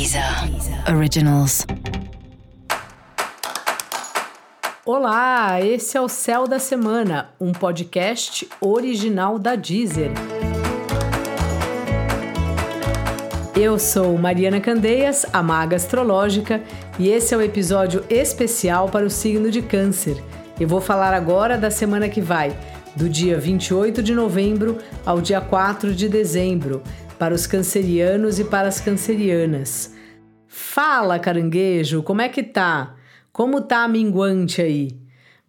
Deezer Originals. Olá, esse é o Céu da Semana, um podcast original da Deezer. Eu sou Mariana Candeias, a maga astrológica, e esse é o um episódio especial para o signo de Câncer. Eu vou falar agora da semana que vai, do dia 28 de novembro ao dia 4 de dezembro, para os cancerianos e para as cancerianas. Fala, caranguejo, como é que tá? Como tá a minguante aí?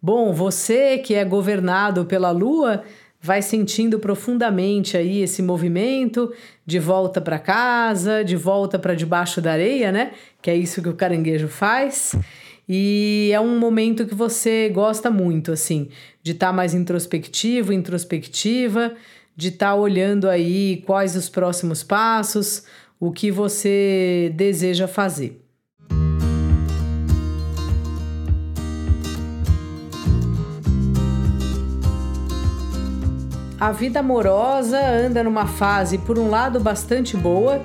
Bom, você que é governado pela lua, vai sentindo profundamente aí esse movimento de volta para casa, de volta para debaixo da areia, né? Que é isso que o caranguejo faz. E é um momento que você gosta muito, assim, de estar tá mais introspectivo, introspectiva, de estar tá olhando aí quais os próximos passos, o que você deseja fazer. A vida amorosa anda numa fase, por um lado, bastante boa,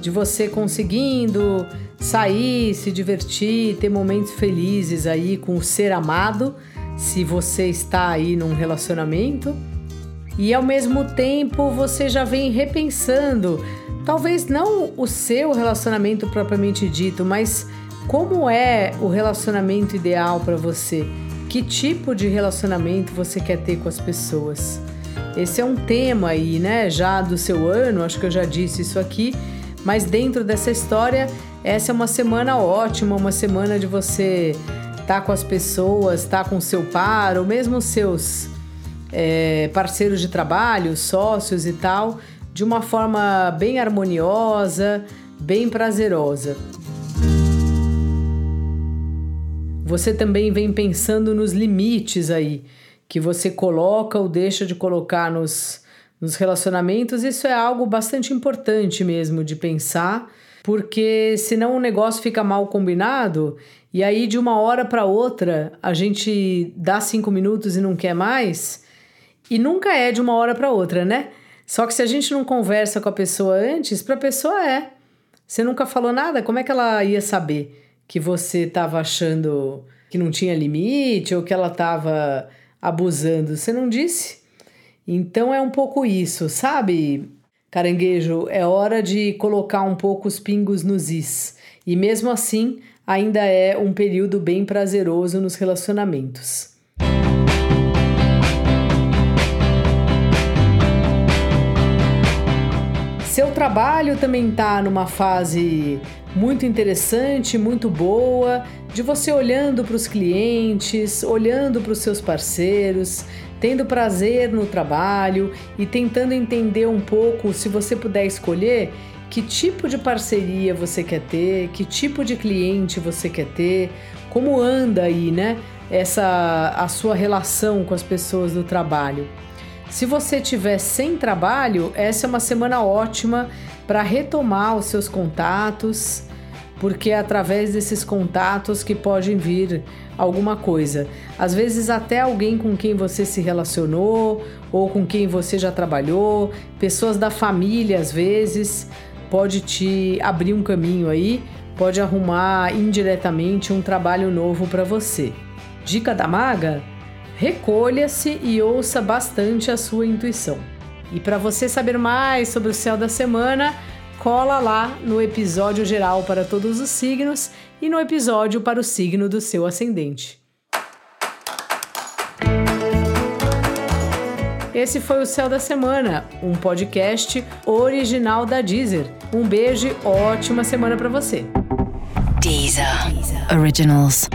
de você conseguindo sair, se divertir, ter momentos felizes aí com o ser amado, se você está aí num relacionamento e ao mesmo tempo você já vem repensando, talvez não o seu relacionamento propriamente dito, mas como é o relacionamento ideal para você? Que tipo de relacionamento você quer ter com as pessoas? Esse é um tema aí, né, já do seu ano, acho que eu já disse isso aqui, mas dentro dessa história, essa é uma semana ótima, uma semana de você estar tá com as pessoas, estar tá com seu par, ou mesmo seus é, parceiros de trabalho, sócios e tal, de uma forma bem harmoniosa, bem prazerosa. Você também vem pensando nos limites aí que você coloca ou deixa de colocar nos, nos relacionamentos. Isso é algo bastante importante mesmo de pensar, porque senão o negócio fica mal combinado e aí de uma hora para outra a gente dá cinco minutos e não quer mais e nunca é de uma hora para outra, né? Só que se a gente não conversa com a pessoa antes, para a pessoa é. Você nunca falou nada, como é que ela ia saber que você estava achando que não tinha limite ou que ela estava abusando? Você não disse? Então é um pouco isso, sabe? Caranguejo, é hora de colocar um pouco os pingos nos is. E mesmo assim, ainda é um período bem prazeroso nos relacionamentos. Seu trabalho também está numa fase muito interessante, muito boa, de você olhando para os clientes, olhando para os seus parceiros, tendo prazer no trabalho e tentando entender um pouco, se você puder escolher, que tipo de parceria você quer ter, que tipo de cliente você quer ter, como anda aí, né? Essa a sua relação com as pessoas do trabalho. Se você tiver sem trabalho, essa é uma semana ótima para retomar os seus contatos, porque é através desses contatos que pode vir alguma coisa. Às vezes até alguém com quem você se relacionou ou com quem você já trabalhou, pessoas da família às vezes, pode te abrir um caminho aí, pode arrumar indiretamente um trabalho novo para você. Dica da maga: recolha-se e ouça bastante a sua intuição. E para você saber mais sobre o céu da semana, cola lá no episódio geral para todos os signos e no episódio para o signo do seu ascendente. Esse foi o Céu da Semana, um podcast original da Deezer. Um beijo ótima semana para você. Deezer. Deezer. Originals.